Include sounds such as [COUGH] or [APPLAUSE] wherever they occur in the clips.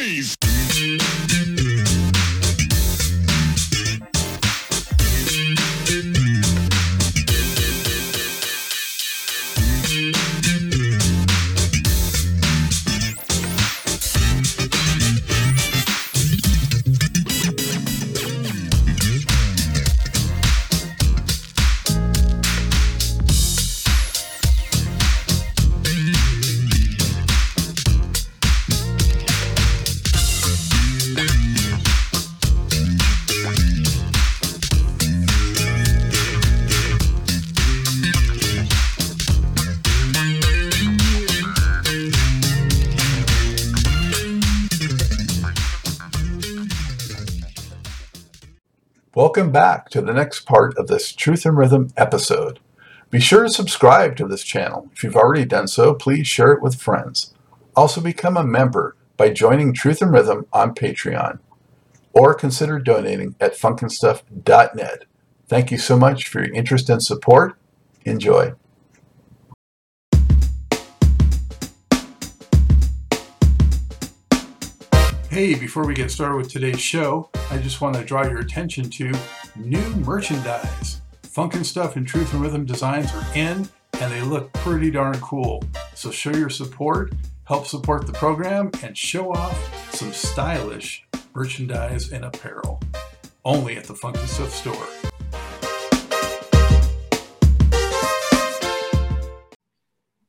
noise. Welcome back to the next part of this Truth and Rhythm episode. Be sure to subscribe to this channel. If you've already done so, please share it with friends. Also, become a member by joining Truth and Rhythm on Patreon or consider donating at funkinstuff.net. Thank you so much for your interest and support. Enjoy. Hey, before we get started with today's show, I just want to draw your attention to new merchandise. Funkin' Stuff and Truth and Rhythm designs are in, and they look pretty darn cool. So show your support, help support the program, and show off some stylish merchandise and apparel. Only at the Funkin' Stuff store.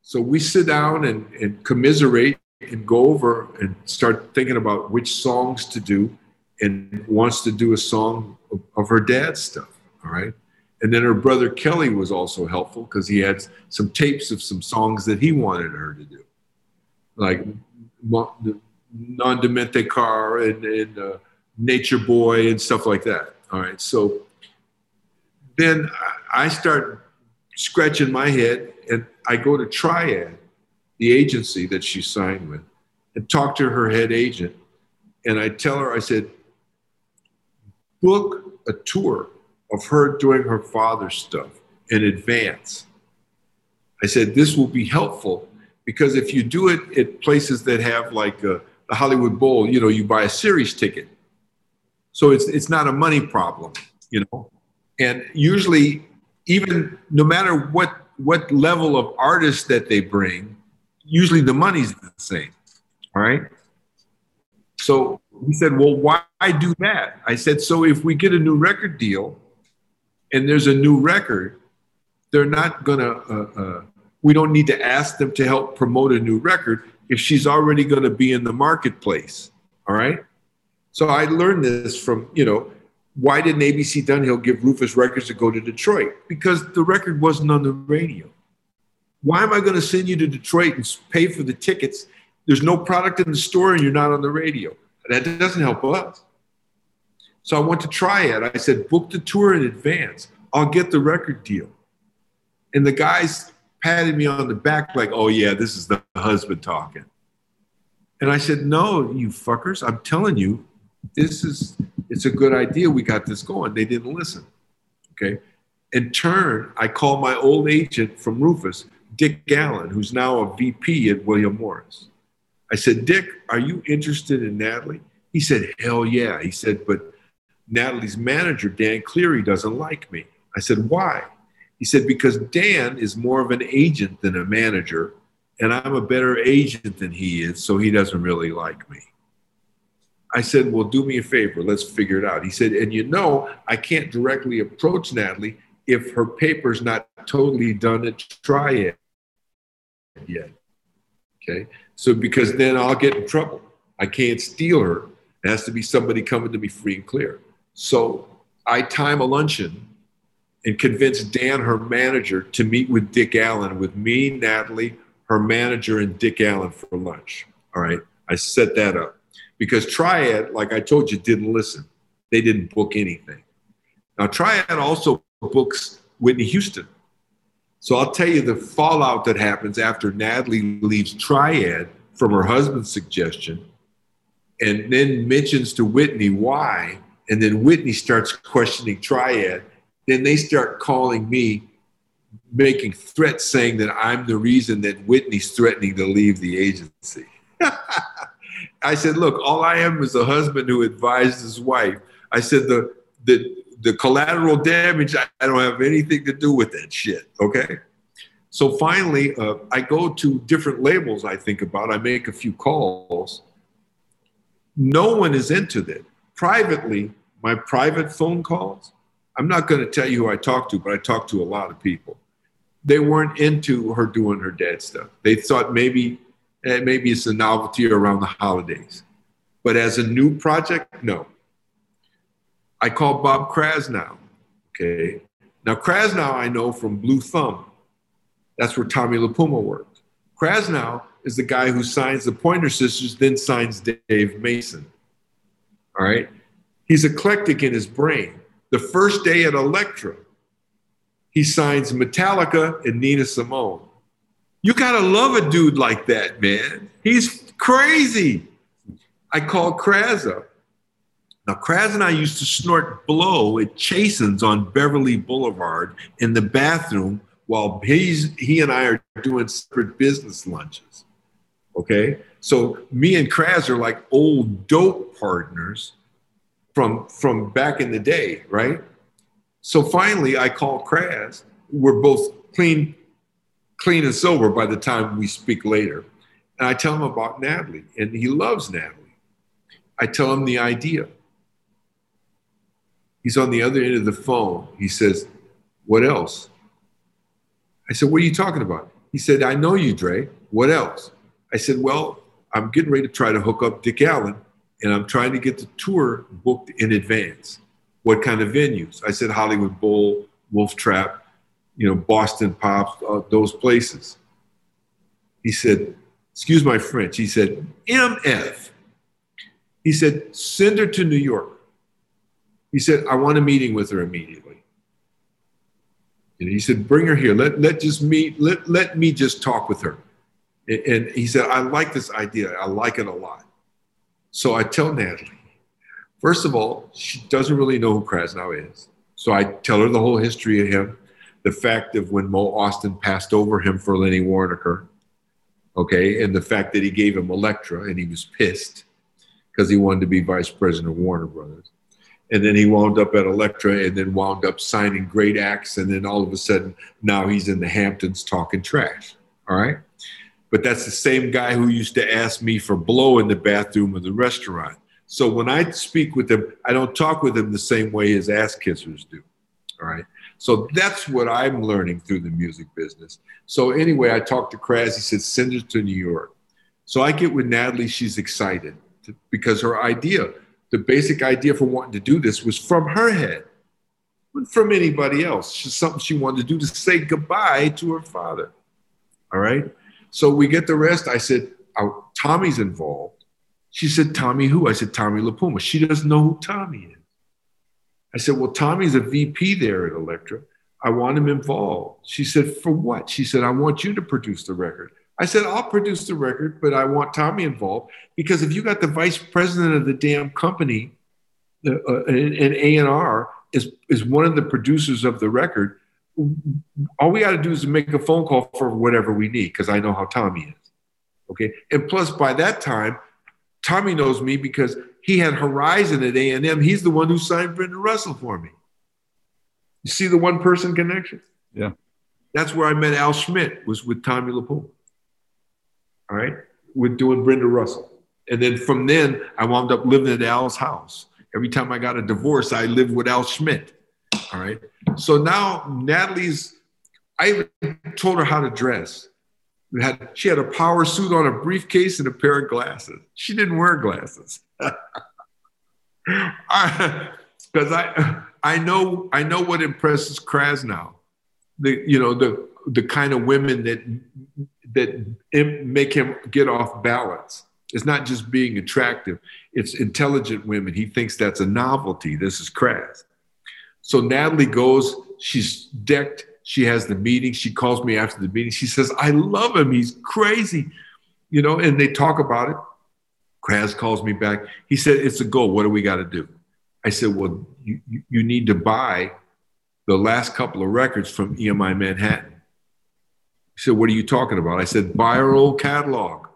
So we sit down and, and commiserate and go over and start thinking about which songs to do and wants to do a song of, of her dad's stuff. All right. And then her brother Kelly was also helpful because he had some tapes of some songs that he wanted her to do, like Non Dimenticar and, and uh, Nature Boy and stuff like that. All right. So then I start scratching my head and I go to Triad, the agency that she signed with, and talk to her head agent. And I tell her, I said, book a tour of her doing her father's stuff in advance. I said, this will be helpful because if you do it at places that have like a, the Hollywood Bowl, you know, you buy a series ticket. So it's, it's not a money problem, you know? And usually, even no matter what, what level of artist that they bring, usually the money's the same. All right. So he said, Well, why do that? I said, So if we get a new record deal and there's a new record, they're not going to, uh, uh, we don't need to ask them to help promote a new record if she's already going to be in the marketplace. All right. So I learned this from, you know, why didn't ABC Dunhill give Rufus records to go to Detroit? Because the record wasn't on the radio. Why am I going to send you to Detroit and pay for the tickets there's no product in the store and you're not on the radio. That doesn't help us. So I went to Triad. I said, book the tour in advance. I'll get the record deal. And the guys patted me on the back like, oh yeah, this is the husband talking. And I said, no, you fuckers, I'm telling you, this is, it's a good idea. We got this going. They didn't listen. Okay. In turn, I called my old agent from Rufus, Dick Allen, who's now a VP at William Morris. I said, Dick, are you interested in Natalie? He said, Hell yeah. He said, But Natalie's manager, Dan Cleary, doesn't like me. I said, Why? He said, Because Dan is more of an agent than a manager, and I'm a better agent than he is, so he doesn't really like me. I said, Well, do me a favor, let's figure it out. He said, And you know, I can't directly approach Natalie if her paper's not totally done at Triad yet. Okay. So because then I'll get in trouble. I can't steal her. It has to be somebody coming to me free and clear. So I time a luncheon and convince Dan, her manager, to meet with Dick Allen, with me, Natalie, her manager, and Dick Allen for lunch. All right. I set that up because Triad, like I told you, didn't listen. They didn't book anything. Now, Triad also books Whitney Houston. So I'll tell you the fallout that happens after Natalie leaves Triad from her husband's suggestion and then mentions to Whitney why. And then Whitney starts questioning Triad. Then they start calling me, making threats saying that I'm the reason that Whitney's threatening to leave the agency. [LAUGHS] I said, look, all I am is a husband who advised his wife. I said, the, the, the collateral damage, I, I don't have anything to do with that shit. Okay. So finally, uh, I go to different labels I think about. I make a few calls. No one is into that. Privately, my private phone calls, I'm not going to tell you who I talked to, but I talked to a lot of people. They weren't into her doing her dad stuff. They thought maybe eh, maybe it's a novelty around the holidays. But as a new project, no. I call Bob Krasnow. Okay. Now Krasnow I know from Blue Thumb. That's where Tommy LiPuma worked. Krasnow is the guy who signs the Pointer Sisters, then signs Dave Mason. All right. He's eclectic in his brain. The first day at Elektra, he signs Metallica and Nina Simone. You gotta love a dude like that, man. He's crazy. I called Kraz up. Now, Kraz and I used to snort blow at Chasen's on Beverly Boulevard in the bathroom while he's, he and I are doing separate business lunches. Okay? So me and Kraz are like old dope partners from, from back in the day, right? So finally, I call Kraz. We're both clean, clean and sober by the time we speak later. And I tell him about Natalie, and he loves Natalie. I tell him the idea. He's on the other end of the phone. He says, What else? I said, What are you talking about? He said, I know you, Dre. What else? I said, Well, I'm getting ready to try to hook up Dick Allen, and I'm trying to get the tour booked in advance. What kind of venues? I said, Hollywood Bowl, Wolf Trap, you know, Boston Pops, uh, those places. He said, Excuse my French. He said, MF. He said, Send her to New York. He said, I want a meeting with her immediately. And he said, bring her here. Let, let just me, let, let me just talk with her. And, and he said, I like this idea. I like it a lot. So I tell Natalie, first of all, she doesn't really know who Krasnow is. So I tell her the whole history of him, the fact of when Mo Ostin passed over him for Lenny Waronker, okay, and the fact that he gave him Elektra and he was pissed because he wanted to be vice president of Warner Brothers and then he wound up at Elektra and then wound up signing great acts. And then all of a sudden, now he's in the Hamptons talking trash. All right. But that's the same guy who used to ask me for blow in the bathroom of the restaurant. So when I speak with him, I don't talk with him the same way his ass kissers do. All right. So that's what I'm learning through the music business. So anyway, I talked to Kraz. He said, send her to New York. So I get with Natalie. She's excited because her idea the basic idea for wanting to do this was from her head, not from anybody else. Just something she wanted to do to say goodbye to her father. All right. So we get the rest. I said, oh, Tommy's involved. She said, Tommy who? I said, Tommy LiPuma. She doesn't know who Tommy is. I said, well, Tommy's a VP there at Elektra. I want him involved. She said, for what? She said, I want you to produce the record. I said, I'll produce the record, but I want Tommy involved because if you got the vice president of the damn company, uh, an A&R is, is one of the producers of the record, all we got to do is make a phone call for whatever we need because I know how Tommy is. Okay. And plus, by that time, Tommy knows me because he had Horizon at A&M. He's the one who signed Brenda Russell for me. You see the one person connection? Yeah. That's where I met Al Schmitt, was with Tommy LiPuma all right, with doing Brenda Russell. And then from then, I wound up living at Al's house. Every time I got a divorce, I lived with Al Schmitt. All right. So now Natalie's, I even told her how to dress. Had, she had a power suit on, a briefcase, and a pair of glasses. She didn't wear glasses. [LAUGHS] Because I, I know, I know what impresses Krasnow. The, you know, the the kind of women that that make him get off balance. It's not just being attractive, it's intelligent women. He thinks that's a novelty. This is Kraz. So Natalie goes, she's decked, she has the meeting. She calls me after the meeting. She says, I love him. He's crazy. You know, and they talk about it. Kraz calls me back. He said, It's a go. What do we got to do? I said, Well, you, you need to buy the last couple of records from EMI Manhattan. He said, What are you talking about? I said, Buy our old catalog.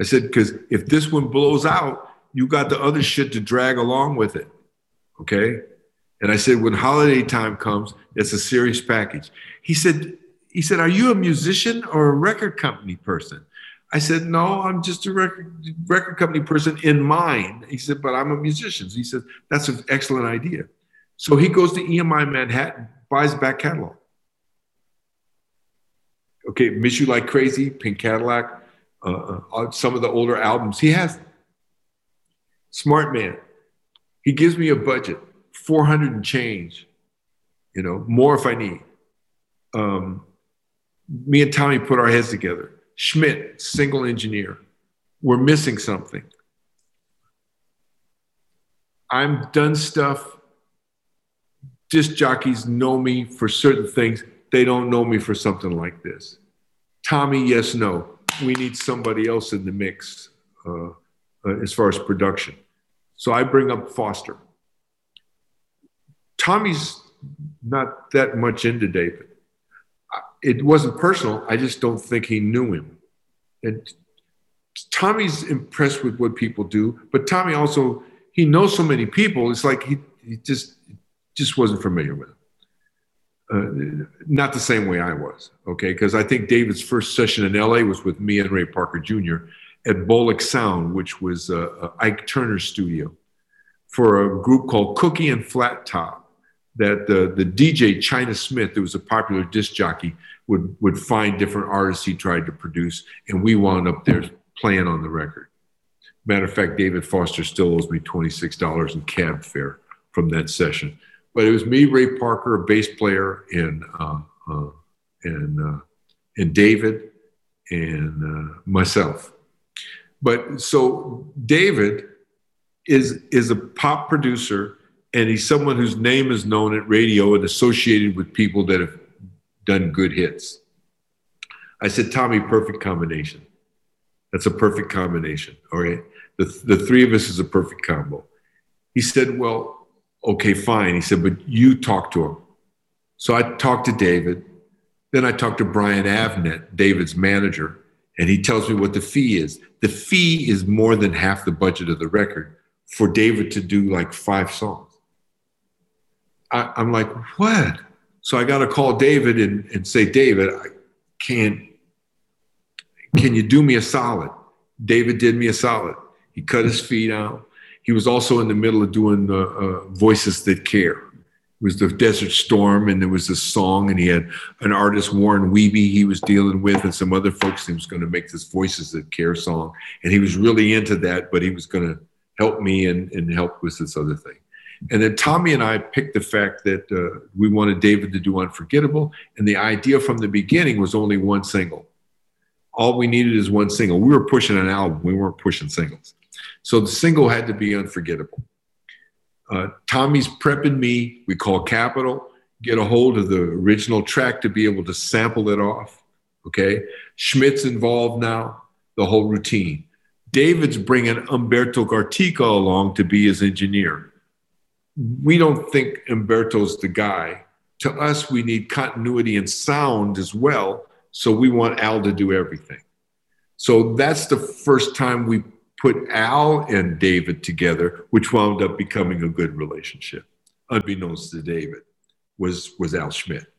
I said, because if this one blows out, you got the other shit to drag along with it. Okay. And I said, when holiday time comes, it's a serious package. He said, he said, Are you a musician or a record company person? I said, No, I'm just a record, record company person in mind. He said, But I'm a musician. So He said, That's an excellent idea. So he goes to EMI Manhattan, buys back catalog. Okay, Miss You Like Crazy, Pink Cadillac, uh, uh, some of the older albums. He has Smart man. He gives me a budget, 400 and change, you know, more if I need. Um, me and Tommy put our heads together. Schmitt, single engineer. We're missing something. I'm done stuff. Disc jockeys know me for certain things. They don't know me for something like this. Tommy, yes, no. We need somebody else in the mix uh, uh, as far as production. So I bring up Foster. Tommy's not that much into David. It wasn't personal. I just don't think he knew him. And Tommy's impressed with what people do, but Tommy also he knows so many people. It's like he, he just just wasn't familiar with him. Uh, not the same way I was, okay? Because I think David's first session in LA was with me and Ray Parker Jr. at Bolic Sound, which was uh, uh, Ike Turner's studio, for a group called Cookie and Flat Top. That the, the DJ China Smith, who was a popular disc jockey, would would find different artists he tried to produce, and we wound up there playing on the record. Matter of fact, David Foster still owes me twenty six dollars in cab fare from that session. But it was me, Ray Parker, a bass player, and uh, uh, and uh, and David, and uh, myself. But so David is is a pop producer, and he's someone whose name is known at radio and associated with people that have done good hits. I said, Tommy, perfect combination. That's a perfect combination. All right. The, the three of us is a perfect combo. He said, Well, okay, fine. He said, But you talk to him. So I talked to David. Then I talked to Brian Avnet, David's manager, and he tells me what the fee is. The fee is more than half the budget of the record for David to do like five songs. I, am like, What? So I got to call David and, and say, David, I can't, can you do me a solid? David did me a solid. He cut his feet out. He was also in the middle of doing the uh, Voices That Care. It was the Desert Storm, and there was a song, and he had an artist, Warren Wiebe, he was dealing with, and some other folks. He was going to make this Voices That Care song, and he was really into that, but he was going to help me and, and help with this other thing. And then Tommy and I picked the fact that uh, we wanted David to do Unforgettable. And the idea from the beginning was only one single. All we needed is one single. We were pushing an album, we weren't pushing singles. So the single had to be Unforgettable. Uh, Tommy's prepping me. We call Capitol, get a hold of the original track to be able to sample it off. Okay. Schmitt's involved now, the whole routine. David's bringing Umberto Gatica along to be his engineer we don't think Umberto's the guy. To us, we need continuity and sound as well. So we want Al to do everything. So that's the first time we put Al and David together, which wound up becoming a good relationship, unbeknownst to David, was, was Al Schmitt.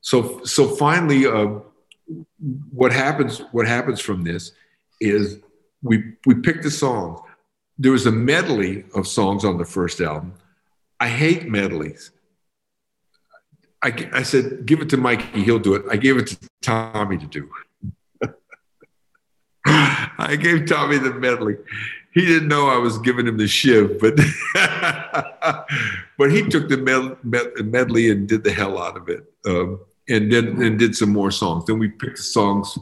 So, so finally, uh, what happens, what happens from this is we, we pick the songs. There was a medley of songs on the first album I hate medleys. I, I said, give it to Mikey, he'll do it. I gave it to Tommy to do. [LAUGHS] I gave Tommy the medley. He didn't know I was giving him the shiv, but [LAUGHS] but he took the med- medley and did the hell out of it, um, and then and did some more songs. Then we picked the songs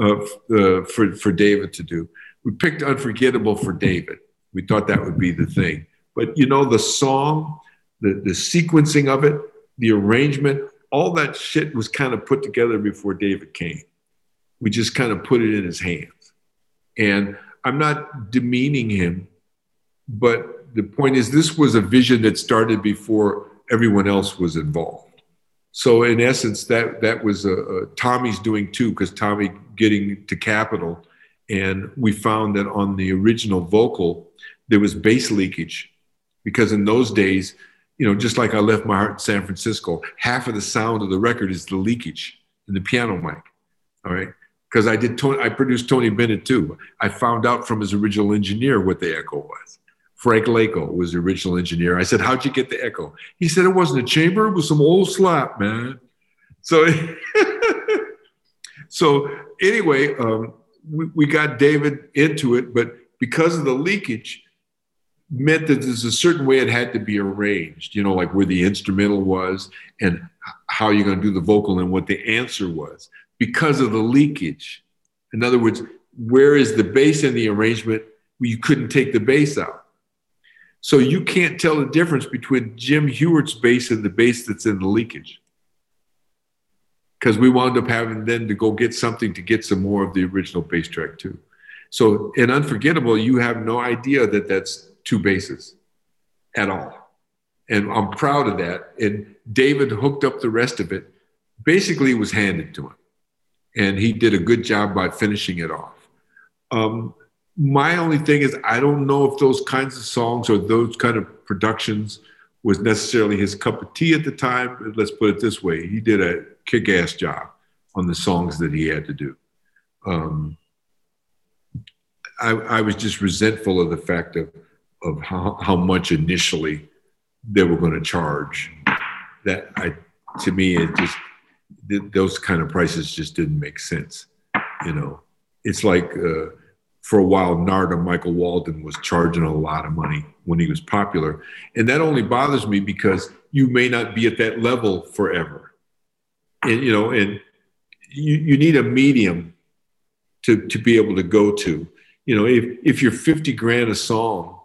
uh, uh, for for David to do. We picked "Unforgettable" for David. We thought that would be the thing. But you know, the song, the, the sequencing of it, the arrangement, all that shit was kind of put together before David came. We just kind of put it in his hands. And I'm not demeaning him, but the point is, this was a vision that started before everyone else was involved. So in essence, that that was a, a Tommy's doing too, because Tommy getting to Capitol And we found that on the original vocal, there was bass leakage because in those days, you know, just like I left my heart in San Francisco, half of the sound of the record is the leakage in the piano mic. All right. Because I did, Tony, I produced Tony Bennett too. I found out from his original engineer what the echo was. Frank Laico was the original engineer. I said, How'd you get the echo? He said, It wasn't a chamber, it was some old slap, man. So, [LAUGHS] so anyway, um, we, we got David into it, but because of the leakage, meant that there's a certain way it had to be arranged, you know, like where the instrumental was and how you're going to do the vocal and what the answer was because of the leakage. In other words, where is the bass in the arrangement? You couldn't take the bass out. So you can't tell the difference between Jim Hewart's bass and the bass that's in the leakage. Because we wound up having then to go get something to get some more of the original bass track too. So in Unforgettable, you have no idea that that's two basses at all. And I'm proud of that. And David hooked up the rest of it. Basically, it was handed to him. And he did a good job by finishing it off. Um, my only thing is, I don't know if those kinds of songs or those kind of productions was necessarily his cup of tea at the time. Let's put it this way he did a kick ass job on the songs that he had to do. Um, I, I was just resentful of the fact of of how, how much initially they were going to charge. That I, to me, it just those kind of prices just didn't make sense. You know, it's like uh, for a while, Narada Michael Walden was charging a lot of money when he was popular, and that only bothers me because you may not be at that level forever, and you know, and you, you need a medium to to be able to go to. You know, if if you're 50 grand a song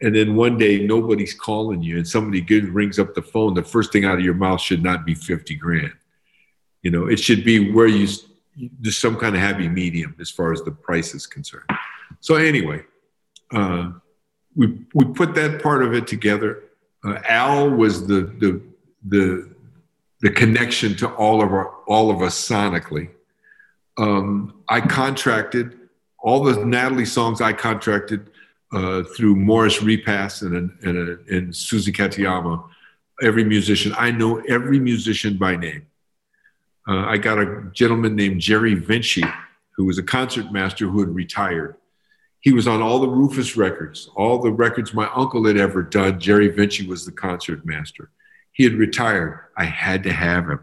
and then one day nobody's calling you and somebody gives, rings up the phone the first thing out of your mouth should not be 50 grand you know it should be where you there's some kind of happy medium as far as the price is concerned so anyway uh, we we put that part of it together uh, al was the the the the connection to all of our all of us sonically um, i contracted all the natalie songs i contracted uh, through Morris Repass and, and, and Susie Katayama, every musician. I know every musician by name. Uh, I got a gentleman named Jerry Vinci, who was a concert master who had retired. He was on all the Rufus records, all the records my uncle had ever done. Jerry Vinci was the concert master. He had retired. I had to have him.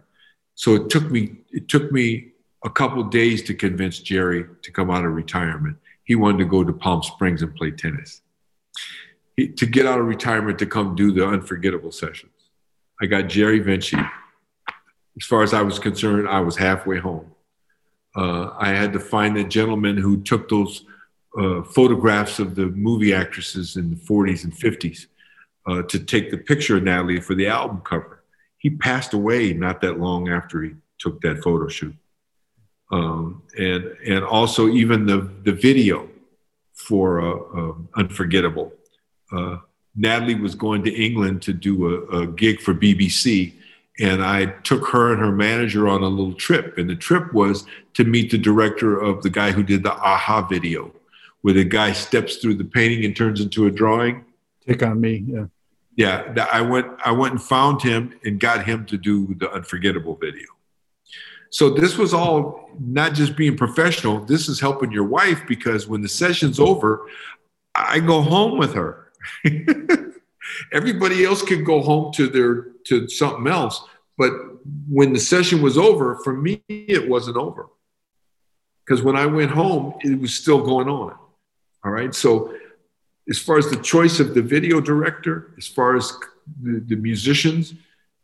So it took me it took me a couple days to convince Jerry to come out of retirement he wanted to go to Palm Springs and play tennis. He, to get out of retirement to come do the unforgettable sessions. I got Jerry Vinci. As far as I was concerned, I was halfway home. Uh, I had to find a gentleman who took those uh, photographs of the movie actresses in the 40s and 50s uh, to take the picture of Natalie for the album cover. He passed away not that long after he took that photo shoot um, and and also even the the video for uh, uh, Unforgettable. Uh, Natalie was going to England to do a, a, gig for BBC, and I took her and her manager on a little trip. And the trip was to meet the director of the guy who did the a-ha video, where the guy steps through the painting and turns into a drawing. Take on me, yeah. Yeah, I went. I went and found him and got him to do the Unforgettable video. So this was all not just being professional. This is helping your wife because when the session's over, I go home with her. [LAUGHS] Everybody else can go home to their to something else, but when the session was over, for me it wasn't over. Because when I went home, it was still going on. All right. So as far as the choice of the video director, as far as the, the musicians,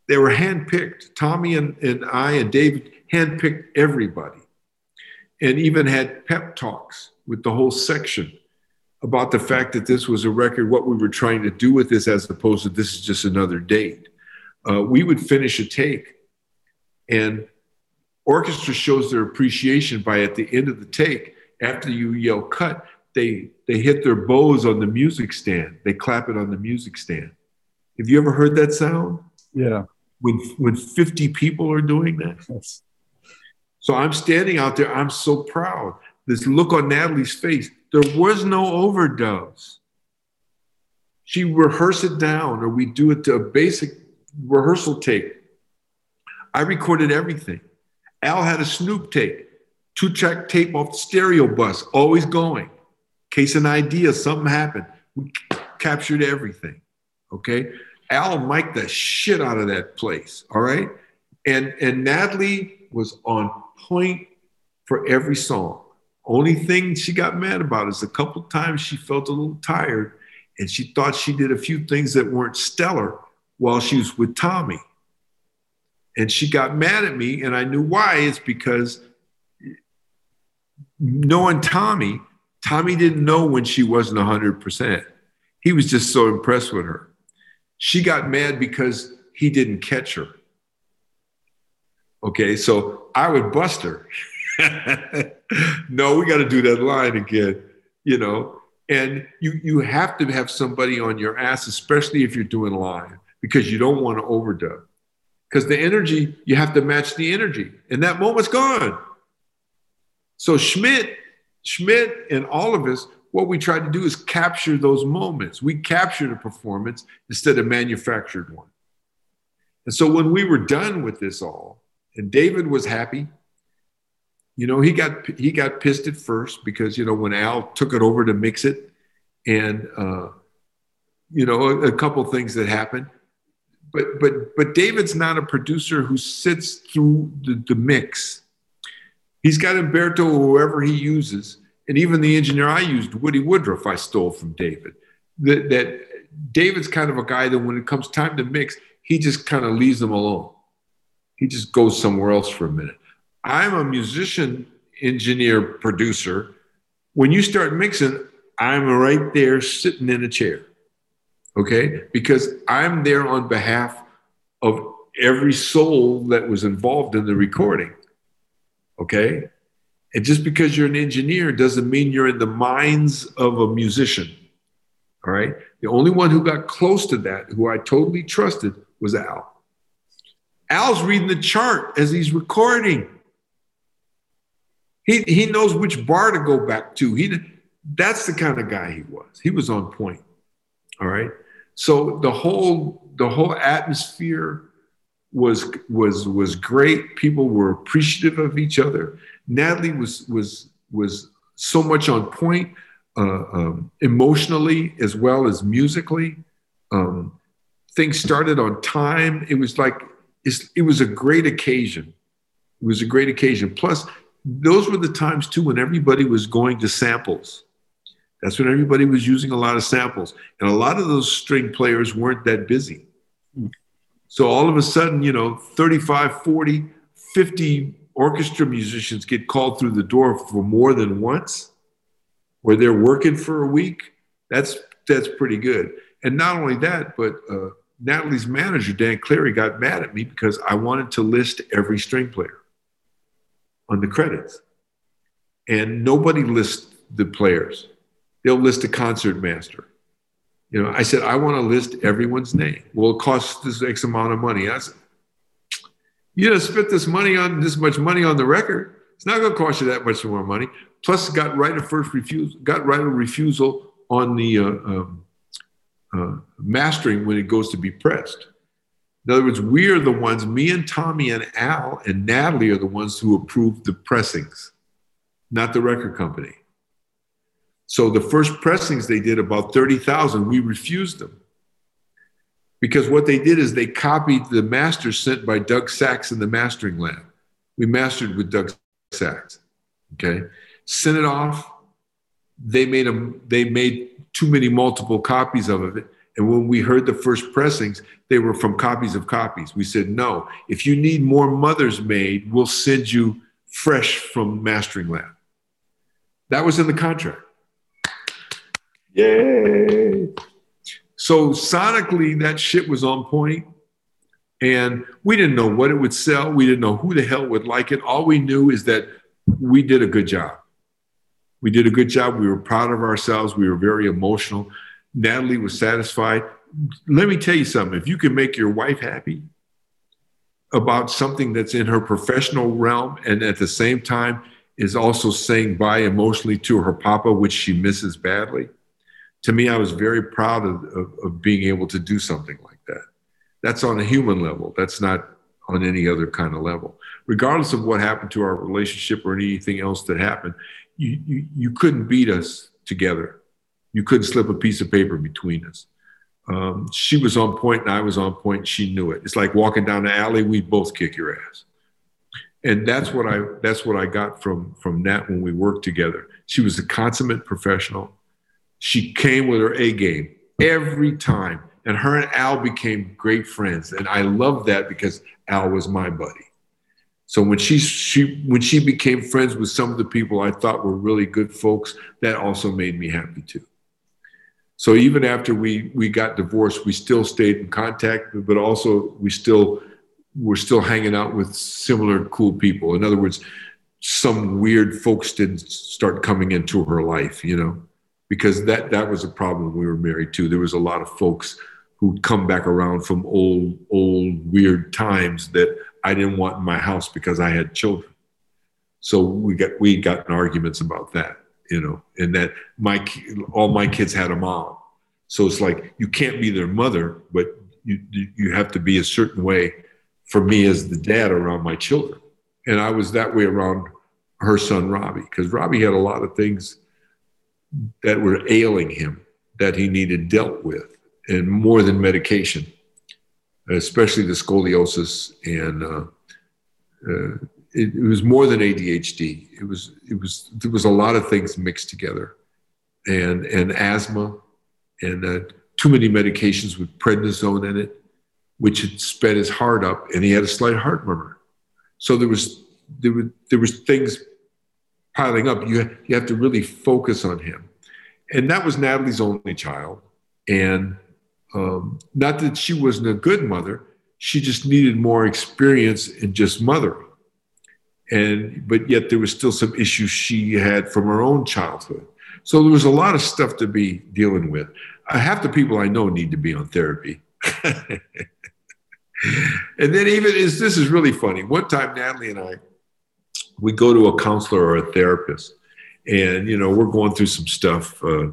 they were handpicked. Tommy and, and I and David handpicked everybody and even had pep talks with the whole section about the fact that this was a record, what we were trying to do with this, as opposed to this is just another date. Uh, we would finish a take, and orchestra shows their appreciation by at the end of the take, after you yell cut, they they hit their bows on the music stand. They clap it on the music stand. Have you ever heard that sound? Yeah. When when 50 people are doing that? Yes. So I'm standing out there. I'm so proud. this look on Natalie's face. There was no overdubs. She rehearsed it down, or we do it to a basic rehearsal tape. I recorded everything. Al had a Snoop tape, two track tape off the stereo bus, always going. Case an idea, something happened. We captured everything. Okay. Al mic'd the shit out of that place. All right. And and Natalie was on point for every song. Only thing she got mad about is a couple times she felt a little tired and she thought she did a few things that weren't stellar while she was with Tommy. And she got mad at me, and I knew why. It's because knowing Tommy, Tommy didn't know when she wasn't 100%. He was just so impressed with her. She got mad because he didn't catch her. Okay, so I would bust her. [LAUGHS] no, we got to do that line again, you know. And you you have to have somebody on your ass, especially if you're doing live, because you don't want to overdub. Because the energy, you have to match the energy, and that moment's gone. So Schmitt, Schmitt, and all of us, what we try to do is capture those moments. We capture the performance instead of manufactured one. And so when we were done with this all, and David was happy, you know, he got he got pissed at first because you know when Al took it over to mix it, and uh, you know a, a couple things that happened. But but but David's not a producer who sits through the, the mix. He's got Umberto or whoever he uses, and even the engineer I used, Woody Woodruff, I stole from David. That, that David's kind of a guy that when it comes time to mix, he just kind of leaves them alone. He just goes somewhere else for a minute. I'm a musician, engineer, producer. When you start mixing, I'm right there sitting in a chair. Okay? Because I'm there on behalf of every soul that was involved in the recording. Okay? And just because you're an engineer doesn't mean you're in the minds of a musician. All right? The only one who got close to that, who I totally trusted, was Al. Al's reading the chart as he's recording. He, he knows which bar to go back to. He that's the kind of guy he was. He was on point. All right. So the whole the whole atmosphere was was was great. People were appreciative of each other. Natalie was was was so much on point uh, um, emotionally as well as musically. Um, things started on time. It was like it was a great occasion. It was a great occasion. Plus, those were the times too when everybody was going to samples. That's when everybody was using a lot of samples. And a lot of those string players weren't that busy. So all of a sudden, you know, 35, 40, 50 orchestra musicians get called through the door for more than once, where they're working for a week. That's that's pretty good. And not only that, but uh, Natalie's manager, Dan Cleary, got mad at me because I wanted to list every string player on the credits. And nobody lists the players. They'll list a concert master. You know, I said, I want to list everyone's name. Well, it costs this X amount of money. I said, you know, spent this money on this much money on the record. It's not going to cost you that much more money. Plus, got right of first refusal, got right of refusal on the uh, um, uh, mastering when it goes to be pressed. In other words, we are the ones, me and Tommy and Al and Natalie are the ones who approved the pressings, not the record company. So the first pressings they did, about 30,000, we refused them. Because what they did is they copied the masters sent by Doug Sax in the mastering lab. We mastered with Doug Sax. Okay. Sent it off. They made them, they made too many multiple copies of it and when we heard the first pressings, they were from copies of copies. We said, no, if you need more mothers made, we'll send you fresh from Mastering Lab. That was in the contract. Yay. So sonically, that shit was on point, And we didn't know what it would sell. We didn't know who the hell would like it. All we knew is that we did a good job. We did a good job. We were proud of ourselves. We were very emotional. Natalie was satisfied. Let me tell you something if you can make your wife happy about something that's in her professional realm and at the same time is also saying bye emotionally to her papa, which she misses badly. To me, I was very proud of, of, of being able to do something like that. That's on a human level. That's not on any other kind of level. Regardless of what happened to our relationship or anything else that happened, you, you, you couldn't beat us together. You couldn't slip a piece of paper between us. Um, she was on point and I was on point. She knew it. It's like walking down the alley. We both kick your ass, and that's what I that's what I got from from Nat when we worked together. She was a consummate professional. She came with her A game every time, and her and Al became great friends. And I love that because Al was my buddy. So when she she when she became friends with some of the people I thought were really good folks, that also made me happy too. So even after we we got divorced, we still stayed in contact, but also we still were still hanging out with similar cool people. In other words, some weird folks didn't start coming into her life, you know, because that that was a problem we were married to. There was a lot of folks who'd come back around from old old weird times that I didn't want in my house because I had children. So we got we got in arguments about that you know, and that my all my kids had a mom. So it's like you can't be their mother, but you you have to be a certain way for me as the dad around my children. And I was that way around her son Robbie because Robbie had a lot of things that were ailing him that he needed dealt with, and more than medication, especially the scoliosis and uh, uh, it, it, was more than ADHD. It was it was there was a lot of things mixed together, and and asthma, and uh, too many medications with prednisone in it, which had sped his heart up, and he had a slight heart murmur. So there was there were there was things piling up. You you have to really focus on him, and that was Natalie's only child, and um, not that she wasn't a good mother. She just needed more experience in just mothering. And but yet there was still some issues she had from her own childhood. So there was a lot of stuff to be dealing with. Uh, half the people i know need to be on therapy. [LAUGHS] And then even is this is really funny. One time natalie and i we go to a counselor or a therapist and you know we're going through some stuff uh,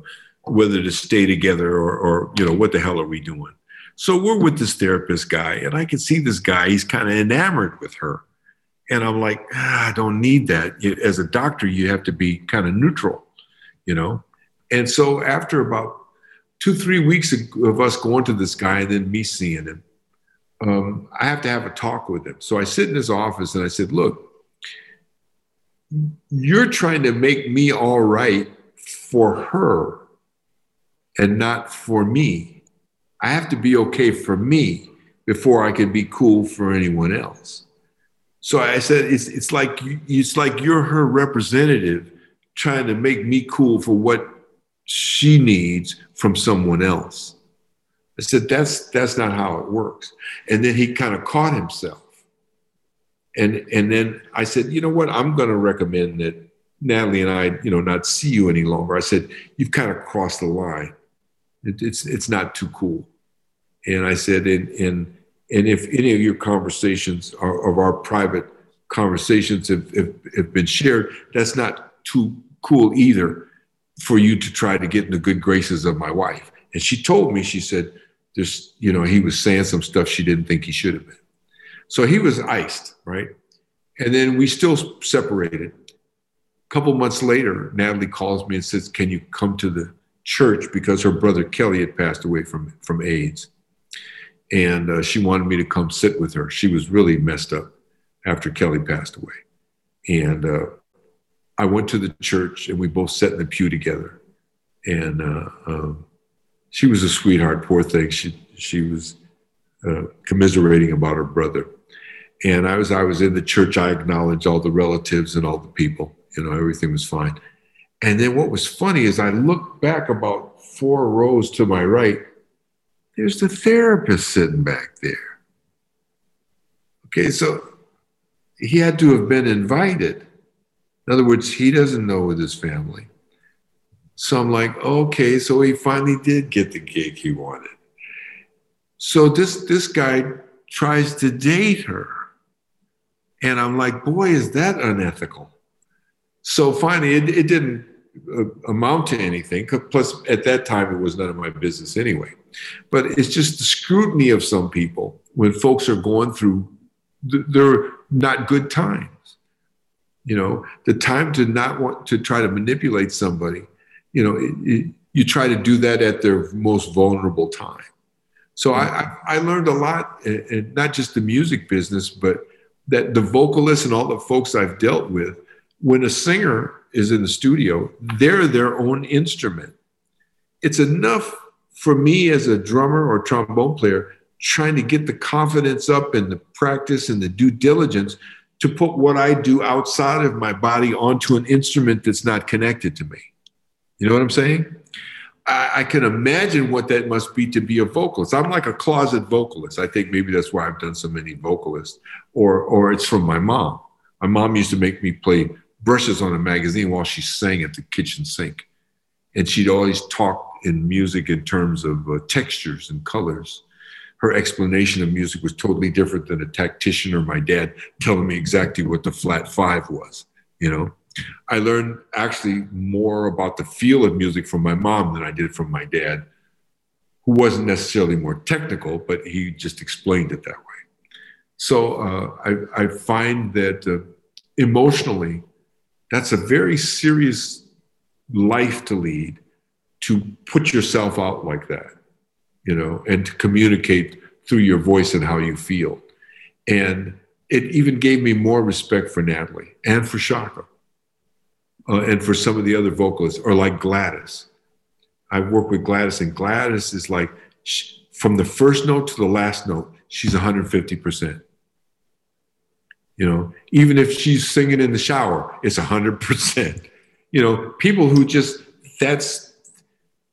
whether to stay together or, or you know what the hell are we doing so we're with this therapist guy and i can see this guy he's kind of enamored with her and I'm like, ah, I don't need that. As a doctor, you have to be kind of neutral, you know? And so after about two, three weeks of us going to this guy and then me seeing him, um, I have to have a talk with him. So I sit in his office and I said, Look, you're trying to make me all right for her and not for me. I have to be okay for me before I can be cool for anyone else. So I said, it's, it's like it's like you're her representative trying to make me cool for what she needs from someone else. I said, that's that's not how it works. And then he kind of caught himself. And and then I said, you know what? I'm going to recommend that Natalie and I, you know, not see you any longer. I said, you've kind of crossed the line. It, it's it's not too cool. And I said, and and and if any of your conversations are, of our private conversations have, have, have been shared, that's not too cool either for you to try to get in the good graces of my wife. And she told me, she said, there's, you know, he was saying some stuff she didn't think he should have been. So he was iced, right? And then we still separated. A couple months later, Natalie calls me and says, Can you come to the church? Because her brother Kelly had passed away from, from AIDS and uh, she wanted me to come sit with her. She was really messed up after Kelly passed away, and uh, I went to the church, and we both sat in the pew together. And uh, um, she was a sweetheart, poor thing. She she was uh, commiserating about her brother, and I was I was in the church. I acknowledged all the relatives and all the people. You know, everything was fine. And then what was funny is I looked back about four rows to my right there's the therapist sitting back there. Okay, so he had to have been invited. In other words, he doesn't know with his family. So I'm like, okay, so he finally did get the gig he wanted. So this this guy tries to date her. And I'm like, boy, is that unethical. So finally, it, it didn't uh, amount to anything. Plus, at that time, it was none of my business anyway. But it's just the scrutiny of some people when folks are going through, they're not good times. You know, the time to not want to try to manipulate somebody, you know, it, it, you try to do that at their most vulnerable time. So I, I learned a lot, and not just the music business, but that the vocalists and all the folks I've dealt with, when a singer is in the studio, they're their own instrument. It's enough for me as a drummer or trombone player trying to get the confidence up and the practice and the due diligence to put what I do outside of my body onto an instrument that's not connected to me. You know what I'm saying? I, I, can imagine what that must be to be a vocalist. I'm like a closet vocalist. I think maybe that's why I've done so many vocalists, or or it's from my mom. My mom used to make me play brushes on a magazine while she sang at the kitchen sink, and she'd always talk in music in terms of uh, textures and colors. Her explanation of music was totally different than a tactician or my dad telling me exactly what the flat five was. You know, I learned actually more about the feel of music from my mom than I did from my dad, who wasn't necessarily more technical, but he just explained it that way. So uh, I, I, find that uh, emotionally, that's a very serious life to lead to put yourself out like that, you know, and to communicate through your voice and how you feel. And it even gave me more respect for Natalie and for Chaka uh, and for some of the other vocalists, or like Gladys. I work with Gladys, and Gladys is like she, from the first note to the last note, she's 150%. You know, even if she's singing in the shower, it's 100%. You know, people who just, that's,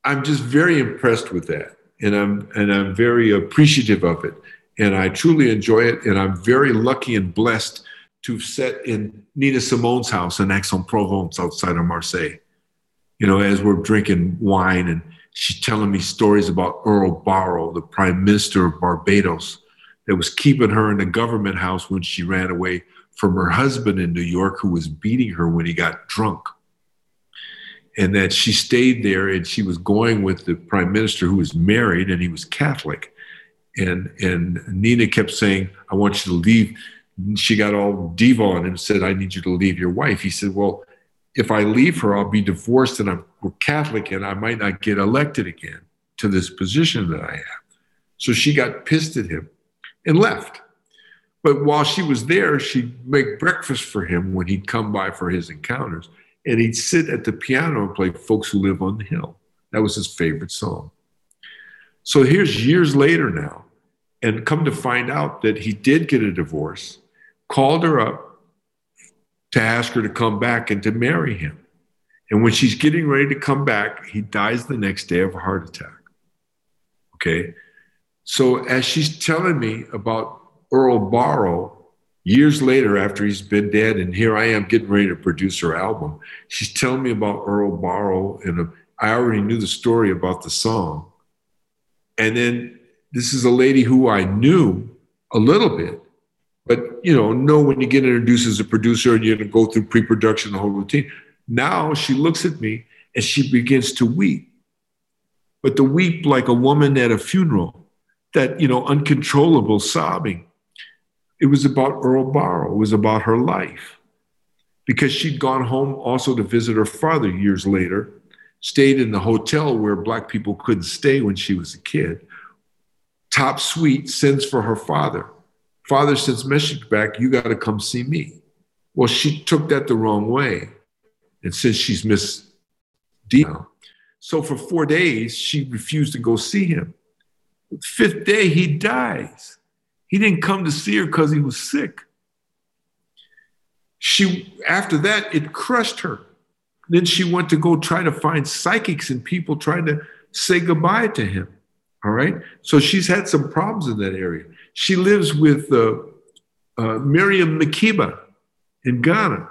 I'm just very impressed with that. And I'm, and I'm very appreciative of it. And I truly enjoy it. And I'm very lucky and blessed to set in Nina Simone's house in Aix-en-Provence outside of Marseille. You know, as we're drinking wine and she's telling me stories about Errol Barrow, the prime minister of Barbados, that was keeping her in the government house when she ran away from her husband in New York, who was beating her when he got drunk. And that she stayed there and she was going with the prime minister who was married and he was Catholic. And, and Nina kept saying, I want you to leave she got all diva on him and said, I need you to leave your wife. He said, Well, if I leave her, I'll be divorced and I'm Catholic and I might not get elected again to this position that I have. So she got pissed at him and left. But while she was there, she'd make breakfast for him when he'd come by for his encounters. And he'd sit at the piano and play Folks Who Live on the Hill. That was his favorite song. So here's years later now, and come to find out that he did get a divorce called her up to ask her to come back and to marry him. And when she's getting ready to come back, he dies the next day of a heart attack. Okay. So as she's telling me about Errol Barrow years later after he's been dead, and here I am getting ready to produce her album, she's telling me about Errol Barrow, and I already knew the story about the song. And then this is a lady who I knew a little bit, you know, know when you get introduced as a producer and you're gonna go through pre-production, the whole routine. Now she looks at me and she begins to weep. But to weep like a woman at a funeral, that you know, uncontrollable sobbing. It was about Errol Barrow, it was about her life. Because she'd gone home also to visit her father years later, stayed in the hotel where black people couldn't stay when she was a kid. Top suite sends for her father Father sends message back, you got to come see me. Well, she took that the wrong way. And since she's Miss D so for four days, she refused to go see him. Fifth day, he dies. He didn't come to see her because he was sick. She, after that, it crushed her. Then she went to go try to find psychics and people trying to say goodbye to him. All right. So she's had some problems in that area. She lives with uh, uh, Miriam Makeba in Ghana.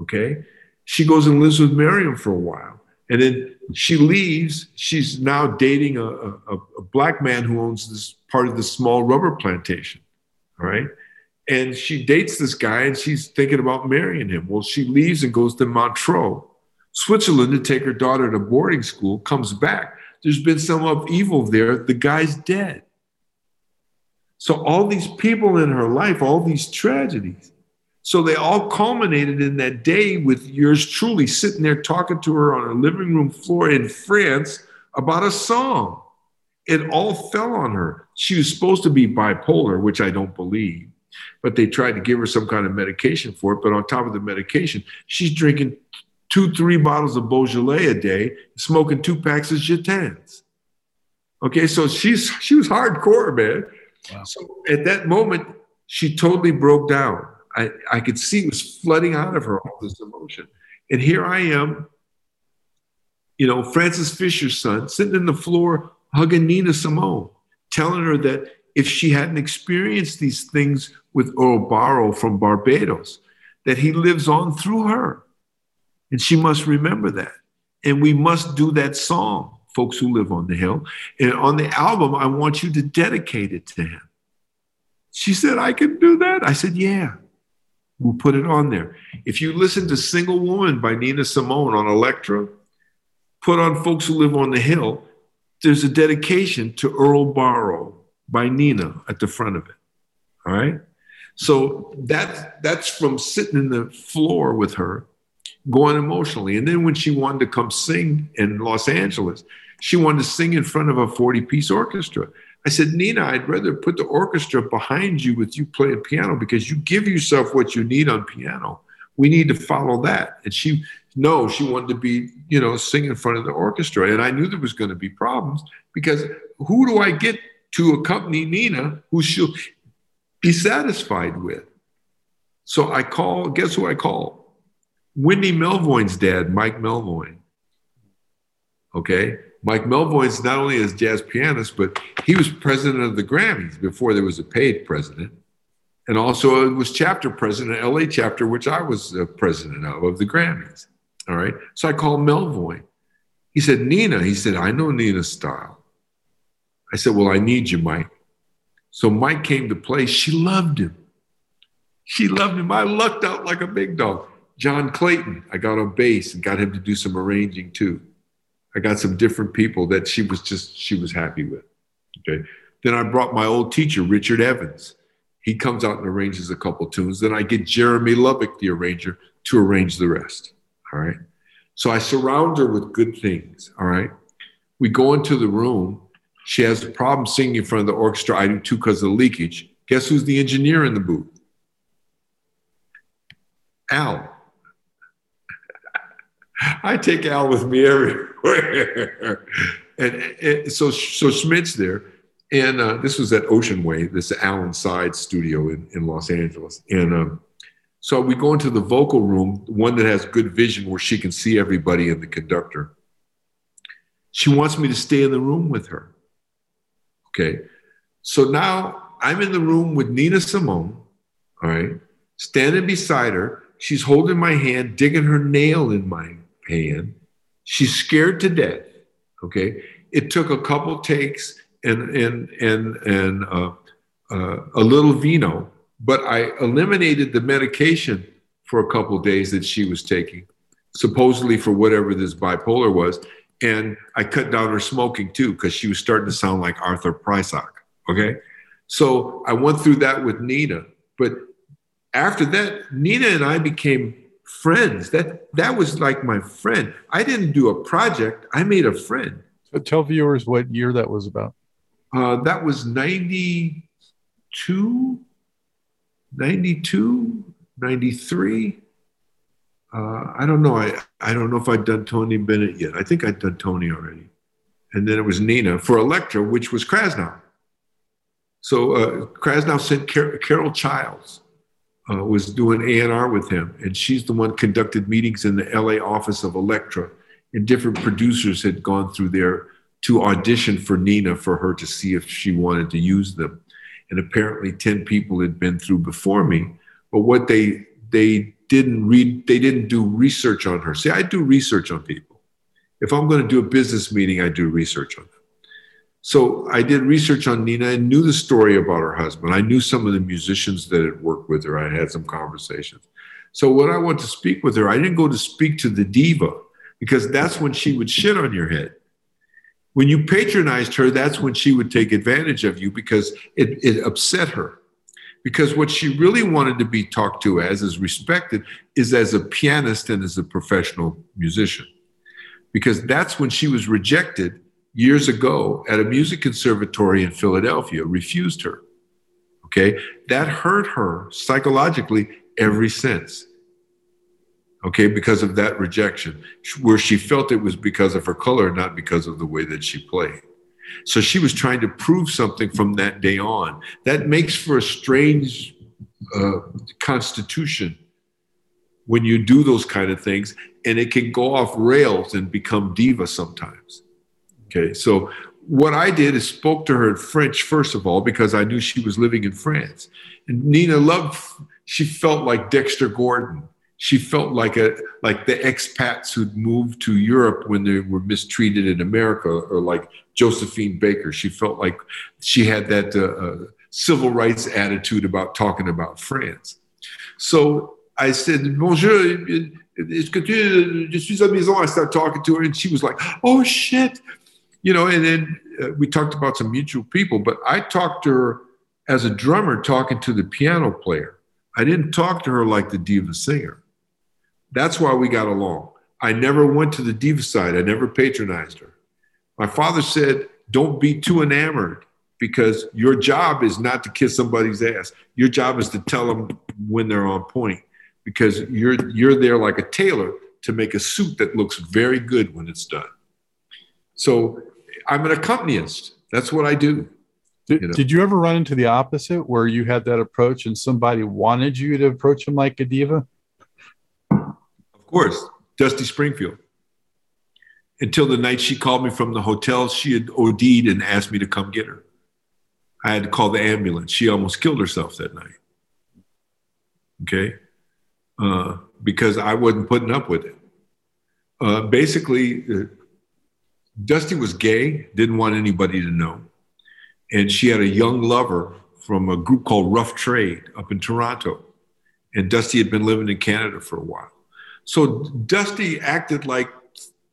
Okay. She goes and lives with Miriam for a while. And then she leaves. She's now dating a, a, a black man who owns this part of the small rubber plantation. All right. and she dates this guy and she's thinking about marrying him. Well, she leaves and goes to Montreux, Switzerland to take her daughter to boarding school, comes back. There's been some upheaval there. The guy's dead. So, all these people in her life, all these tragedies. So, they all culminated in that day with yours truly sitting there talking to her on a living room floor in France about a song. It all fell on her. She was supposed to be bipolar, which I don't believe but they tried to give her some kind of medication for it. But on top of the medication, she's drinking two, three bottles of Beaujolais a day, smoking two packs of Gitanes. Okay, so she's she was hardcore, man. Wow. So at that moment, she totally broke down. I, I could see it was flooding out of her all this emotion. And here I am, you know, Frances Fisher's son, sitting in the floor hugging Nina Simone, telling her that if she hadn't experienced these things with Errol Barrow from Barbados, that he lives on through her. And she must remember that. And we must do that song, Folks Who Live on the Hill. And on the album, I want you to dedicate it to him. She said, I can do that. I said, Yeah, we'll put it on there. If you listen to Single Woman by Nina Simone on Elektra, put on Folks Who Live on the Hill, there's a dedication to Errol Barrow by Nina at the front of it. All right. So that that's from sitting in the floor with her, going emotionally. And then when she wanted to come sing in Los Angeles, she wanted to sing in front of a 40-piece orchestra. I said, Nina, I'd rather put the orchestra behind you with you playing piano because you give yourself what you need on piano. We need to follow that. And she, no, she wanted to be, you know, sing in front of the orchestra. And I knew there was going to be problems because who do I get to accompany Nina, who she'll be satisfied with. So I call, guess who I call? Wendy Melvoin's dad, Mike Melvoin. Okay. Mike Melvoin's not only a jazz pianist, but he was president of the Grammys before there was a paid president. And also it was chapter president, LA chapter, which I was uh, president of, of the Grammys. All right. So I called Melvoin. He said, Nina. He said, I know Nina's style. I said, Well, I need you, Mike. So Mike came to play. She loved him. She loved him. I lucked out like a big dog. John Clayton, I got on bass and got him to do some arranging too. I got some different people that she was just, she was happy with. Okay. Then I brought my old teacher, Richard Evans. He comes out and arranges a couple tunes. Then I get Jeremy Lubbock, the arranger, to arrange the rest. All right. So I surround her with good things. All right. We go into the room she has a problem singing in front of the orchestra. I do too because of the leakage. Guess who's the engineer in the booth? Al. I take Al with me everywhere. and, and, so, so Schmitt's there. And uh, this was at Ocean Way, this Allen Sides studio in, in Los Angeles. And um, so we go into the vocal room, one that has good vision where she can see everybody and the conductor. She wants me to stay in the room with her. Okay. So now I'm in the room with Nina Simone, all right, standing beside her. She's holding my hand, digging her nail in my hand. She's scared to death. Okay. It took a couple takes and and and and uh, uh, a little vino, but I eliminated the medication for a couple days that she was taking, supposedly for whatever this bipolar was, and I cut down her smoking too because she was starting to sound like Arthur Prysock. Okay, so I went through that with Nina, but after that, Nina and I became friends. That that was like my friend. I didn't do a project; I made a friend. So tell viewers what year that was about. Uh, that was 92, 92, 93. Uh, I don't know. I, I don't know if I'd done Tony Bennett yet. I think I'd done Tony already. And then it was Nina for Elektra, which was Krasnow. So uh, Krasnow sent Car- Carol Childs, uh, was doing A&R with him. And she's the one conducted meetings in the LA office of Elektra. And different producers had gone through there to audition for Nina for her to see if she wanted to use them. And apparently 10 people had been through before me. But what they, they didn't read, they didn't do research on her. See, I do research on people. If I'm going to do a business meeting, I do research on them. So I did research on Nina and knew the story about her husband. I knew some of the musicians that had worked with her. I had some conversations. So when I went to speak with her, I didn't go to speak to the diva because that's when she would shit on your head. When you patronized her, that's when she would take advantage of you because it, it upset her. Because what she really wanted to be talked to as, is respected, is as a pianist and as a professional musician. Because that's when she was rejected years ago at a music conservatory in Philadelphia, refused her. Okay, that hurt her psychologically ever since. Okay, because of that rejection, where she felt it was because of her color, not because of the way that she played. So she was trying to prove something from that day on. That makes for a strange uh, constitution when you do those kind of things, and it can go off rails and become diva sometimes. Okay, so what I did is spoke to her in French, first of all, because I knew she was living in France. And Nina loved, she felt like Dexter Gordon. She felt like a like the expats who'd moved to Europe when they were mistreated in America, or like Josephine Baker. She felt like she had that uh, uh, civil rights attitude about talking about France. So I said, Bonjour, est-ce que tu, je suis à maison? I started talking to her, and she was like, Oh shit, you know, and then uh, we talked about some mutual people, but I talked to her as a drummer talking to the piano player. I didn't talk to her like the diva singer. That's why we got along. I never went to the diva side. I never patronized her. My father said, don't be too enamored because your job is not to kiss somebody's ass. Your job is to tell them when they're on point because you're, you're there like a tailor to make a suit that looks very good when it's done. So I'm an accompanist. That's what I do. Did you, know? did you ever run into the opposite where you had that approach and somebody wanted you to approach them like a diva? Of course, Dusty Springfield. Until the night she called me from the hotel, she had OD'd and asked me to come get her. I had to call the ambulance. She almost killed herself that night. Okay? Uh, because I wasn't putting up with it. Uh, basically, uh, Dusty was gay, didn't want anybody to know. And she had a young lover from a group called Rough Trade up in Toronto. And Dusty had been living in Canada for a while. So Dusty acted like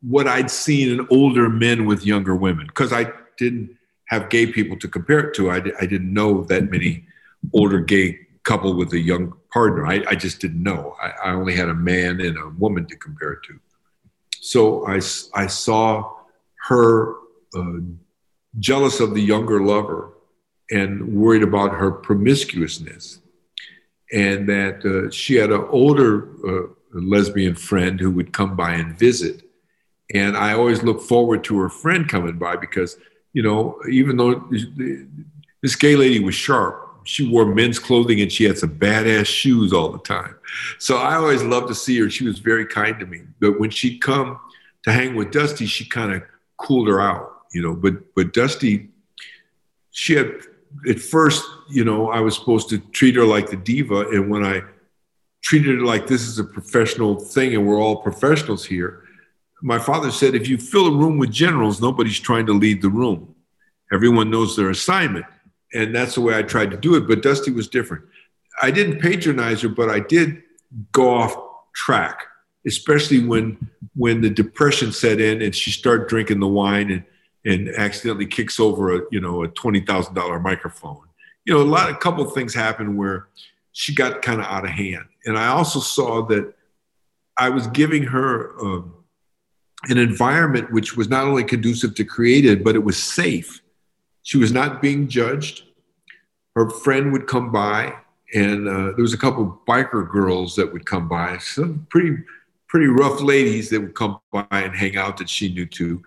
what I'd seen in older men with younger women, because I didn't have gay people to compare it to. I, I didn't know that many older gay couple with a young partner. I, I just didn't know. I, I only had a man and a woman to compare it to. So I, I saw her uh, jealous of the younger lover and worried about her promiscuousness. And that uh, she had an older uh, lesbian friend who would come by and visit. And I always look forward to her friend coming by because, you know, even though this gay lady was sharp, she wore men's clothing and she had some badass shoes all the time. So I always loved to see her. She was very kind to me. But when she'd come to hang with Dusty, she kind of cooled her out, you know. But but Dusty, she had at first, you know, I was supposed to treat her like the diva, and when I treated her like this is a professional thing and we're all professionals here, my father said, if you fill a room with generals, nobody's trying to lead the room. Everyone knows their assignment, and that's the way I tried to do it. But Dusty was different. I didn't patronize her, but I did go off track especially when when the depression set in and she started drinking the wine and and accidentally kicks over a you know a twenty thousand dollar microphone. You know, a lot a couple of things happened where she got kind of out of hand, and I also saw that I was giving her um, an environment which was not only conducive to creative, but it was safe. She was not being judged. Her friend would come by, and uh, there was a couple of biker girls that would come by. Some pretty pretty rough ladies that would come by and hang out that she knew too.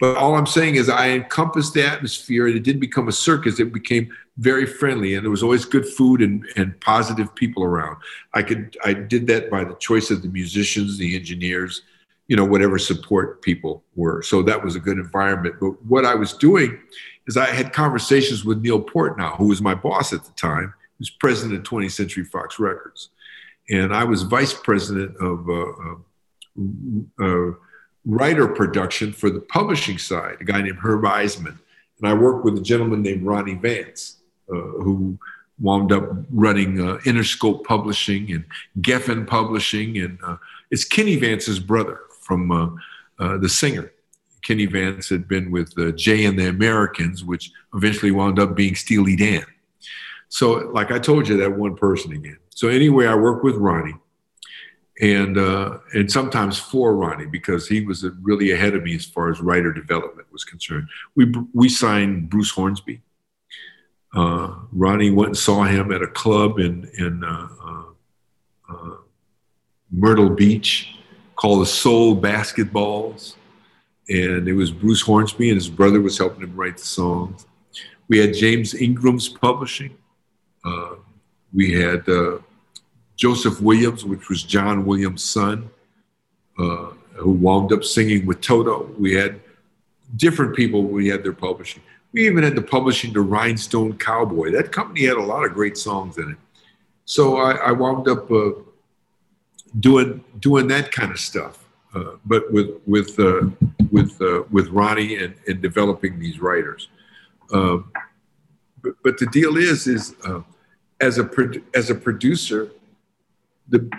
But all I'm saying is I encompassed the atmosphere and it didn't become a circus. It became very friendly and there was always good food and, and positive people around. I could I did that by the choice of the musicians, the engineers, you know, whatever support people were. So that was a good environment. But what I was doing is I had conversations with Neil Portnow, who was my boss at the time, who's president of 20th Century Fox Records. And I was vice president of uh, uh, writer production for the publishing side, a guy named Herb Eiseman. and I worked with a gentleman named Ronnie Vance, uh, who wound up running uh, Interscope Publishing and Geffen Publishing, and uh, it's Kenny Vance's brother from uh, uh, the singer. Kenny Vance had been with uh, Jay and the Americans, which eventually wound up being Steely Dan. So, like I told you, that one person again. So anyway, I worked with Ronnie, and uh, and sometimes for Ronnie because he was really ahead of me as far as writer development was concerned. We we signed Bruce Hornsby. Uh, Ronnie went and saw him at a club in in uh, uh, uh Myrtle Beach called the Soul Basketballs, and it was Bruce Hornsby and his brother was helping him write the songs. We had James Ingram's publishing. Uh, we had Joseph Williams, which was John Williams' son, uh, who wound up singing with Toto. We had different people. We had their publishing. We even had the publishing to Rhinestone Cowboy. That company had a lot of great songs in it. So I, I wound up uh, doing doing that kind of stuff, uh, but with with uh, with uh, with Ronnie and, and developing these writers. Um, but, but the deal is is uh, as a as a producer, the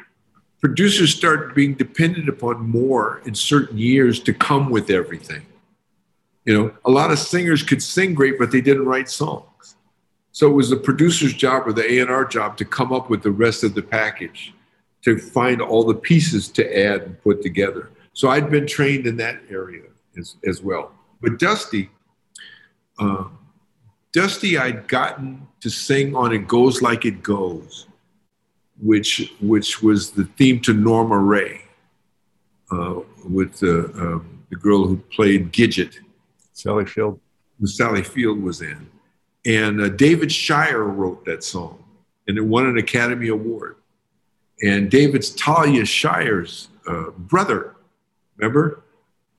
producers start being dependent upon more in certain years to come with everything. You know, a lot of singers could sing great, but they didn't write songs. So it was the producer's job or the A&R job to come up with the rest of the package, to find all the pieces to add and put together. So I'd been trained in that area as, as well. But Dusty, uh, Dusty, I'd gotten to sing on It Goes Like It Goes, which which was the theme to Norma Rae, uh, with the, uh, the girl who played Gidget. Sally Field. Who Sally Field was in. And uh, David Shire wrote that song, and it won an Academy Award. And David's Talia Shire's uh, brother, remember?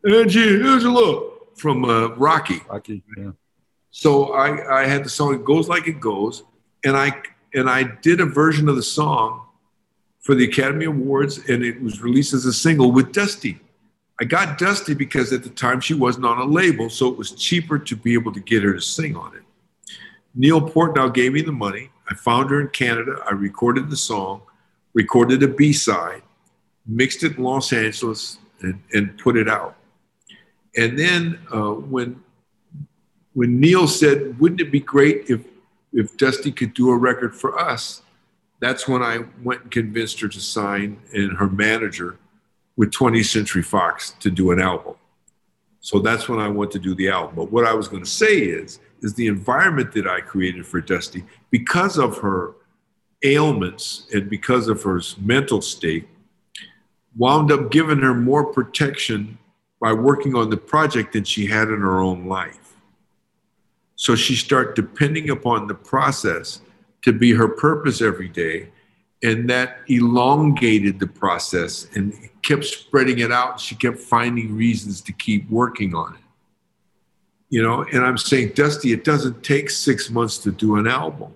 Angie Angela from uh, Rocky. Rocky, yeah. So I, I had the song "It Goes Like It Goes," and I and I did a version of the song for the Academy Awards, and it was released as a single with Dusty. I got Dusty because at the time she wasn't on a label, so it was cheaper to be able to get her to sing on it. Neil Portnow gave me the money. I found her in Canada. I recorded the song, recorded a B side, mixed it in Los Angeles, and, and put it out. And then uh, when when Neil said, "Wouldn't it be great if if Dusty could do a record for us?" That's when I went and convinced her to sign and her manager with 20th Century Fox to do an album. So that's when I went to do the album. But what I was going to say is, is the environment that I created for Dusty, because of her ailments and because of her mental state, wound up giving her more protection by working on the project than she had in her own life. So she started depending upon the process to be her purpose every day. And that elongated the process and kept spreading it out. She kept finding reasons to keep working on it. You know, and I'm saying, Dusty, it doesn't take six months to do an album.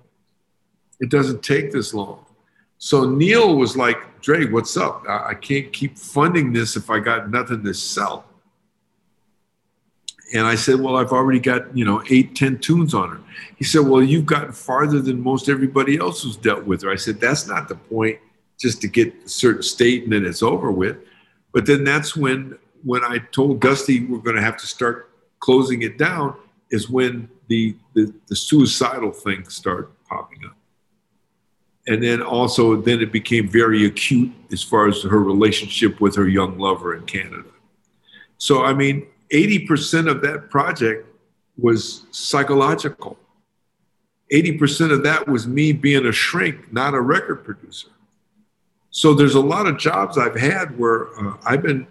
It doesn't take this long. So Neil was like, Dre, what's up? I can't keep funding this if I got nothing to sell. And I said, Well, I've already got, you know, eight, ten tunes on her. He said, Well, you've gotten farther than most everybody else who's dealt with her. I said, That's not the point, just to get a certain state and then it's over with. But then that's when when I told Dusty we're gonna have to start closing it down, is when the the, the suicidal things start popping up. And then also then it became very acute as far as her relationship with her young lover in Canada. So I mean, 80% of that project was psychological. 80% of that was me being a shrink, not a record producer. So there's a lot of jobs I've had where uh, I've been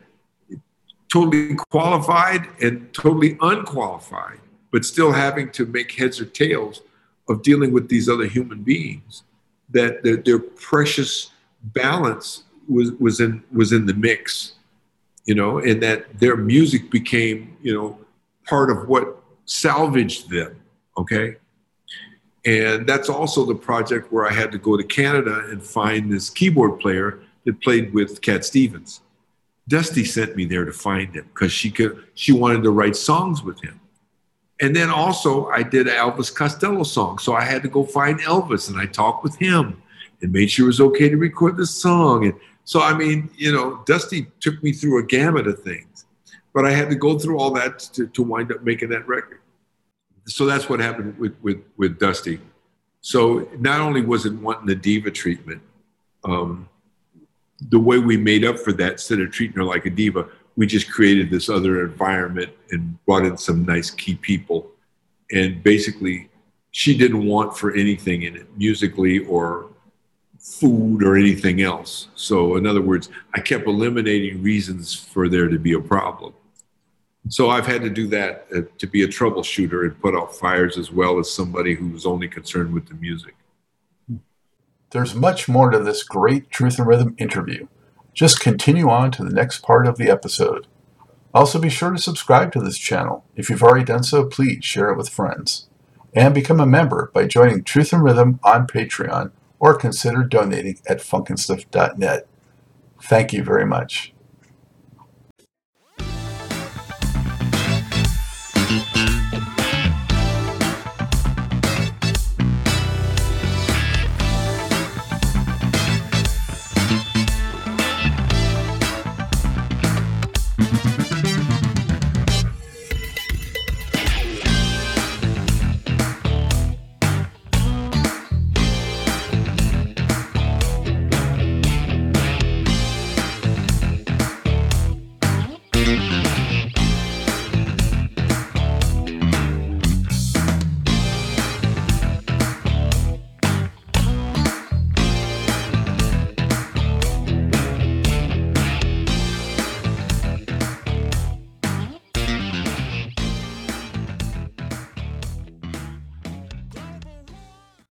totally qualified and totally unqualified, but still having to make heads or tails of dealing with these other human beings. That their, their precious balance was was in was in the mix you know, and that their music became, you know, part of what salvaged them. Okay. And that's also the project where I had to go to Canada and find this keyboard player that played with Cat Stevens. Dusty sent me there to find him because she could she wanted to write songs with him. And then also, I did an Elvis Costello song. So I had to go find Elvis and I talked with him and made sure it was okay to record the song. And so, I mean, you know, Dusty took me through a gamut of things, but I had to go through all that to, to wind up making that record. So that's what happened with, with, with Dusty. So not only was it wanting the diva treatment, um, the way we made up for that, instead of treating her like a diva, we just created this other environment and brought in some nice key people. And basically, she didn't want for anything in it, musically or food or anything else. So, in other words, I kept eliminating reasons for there to be a problem. So, I've had to do that uh, to be a troubleshooter and put out fires as well as somebody who's only concerned with the music. There's much more to this great Truth and Rhythm interview. Just continue on to the next part of the episode. Also, be sure to subscribe to this channel. If you've already done so, please share it with friends. And become a member by joining Truth and Rhythm on Patreon or consider donating at funkinstuff.net. Thank you very much.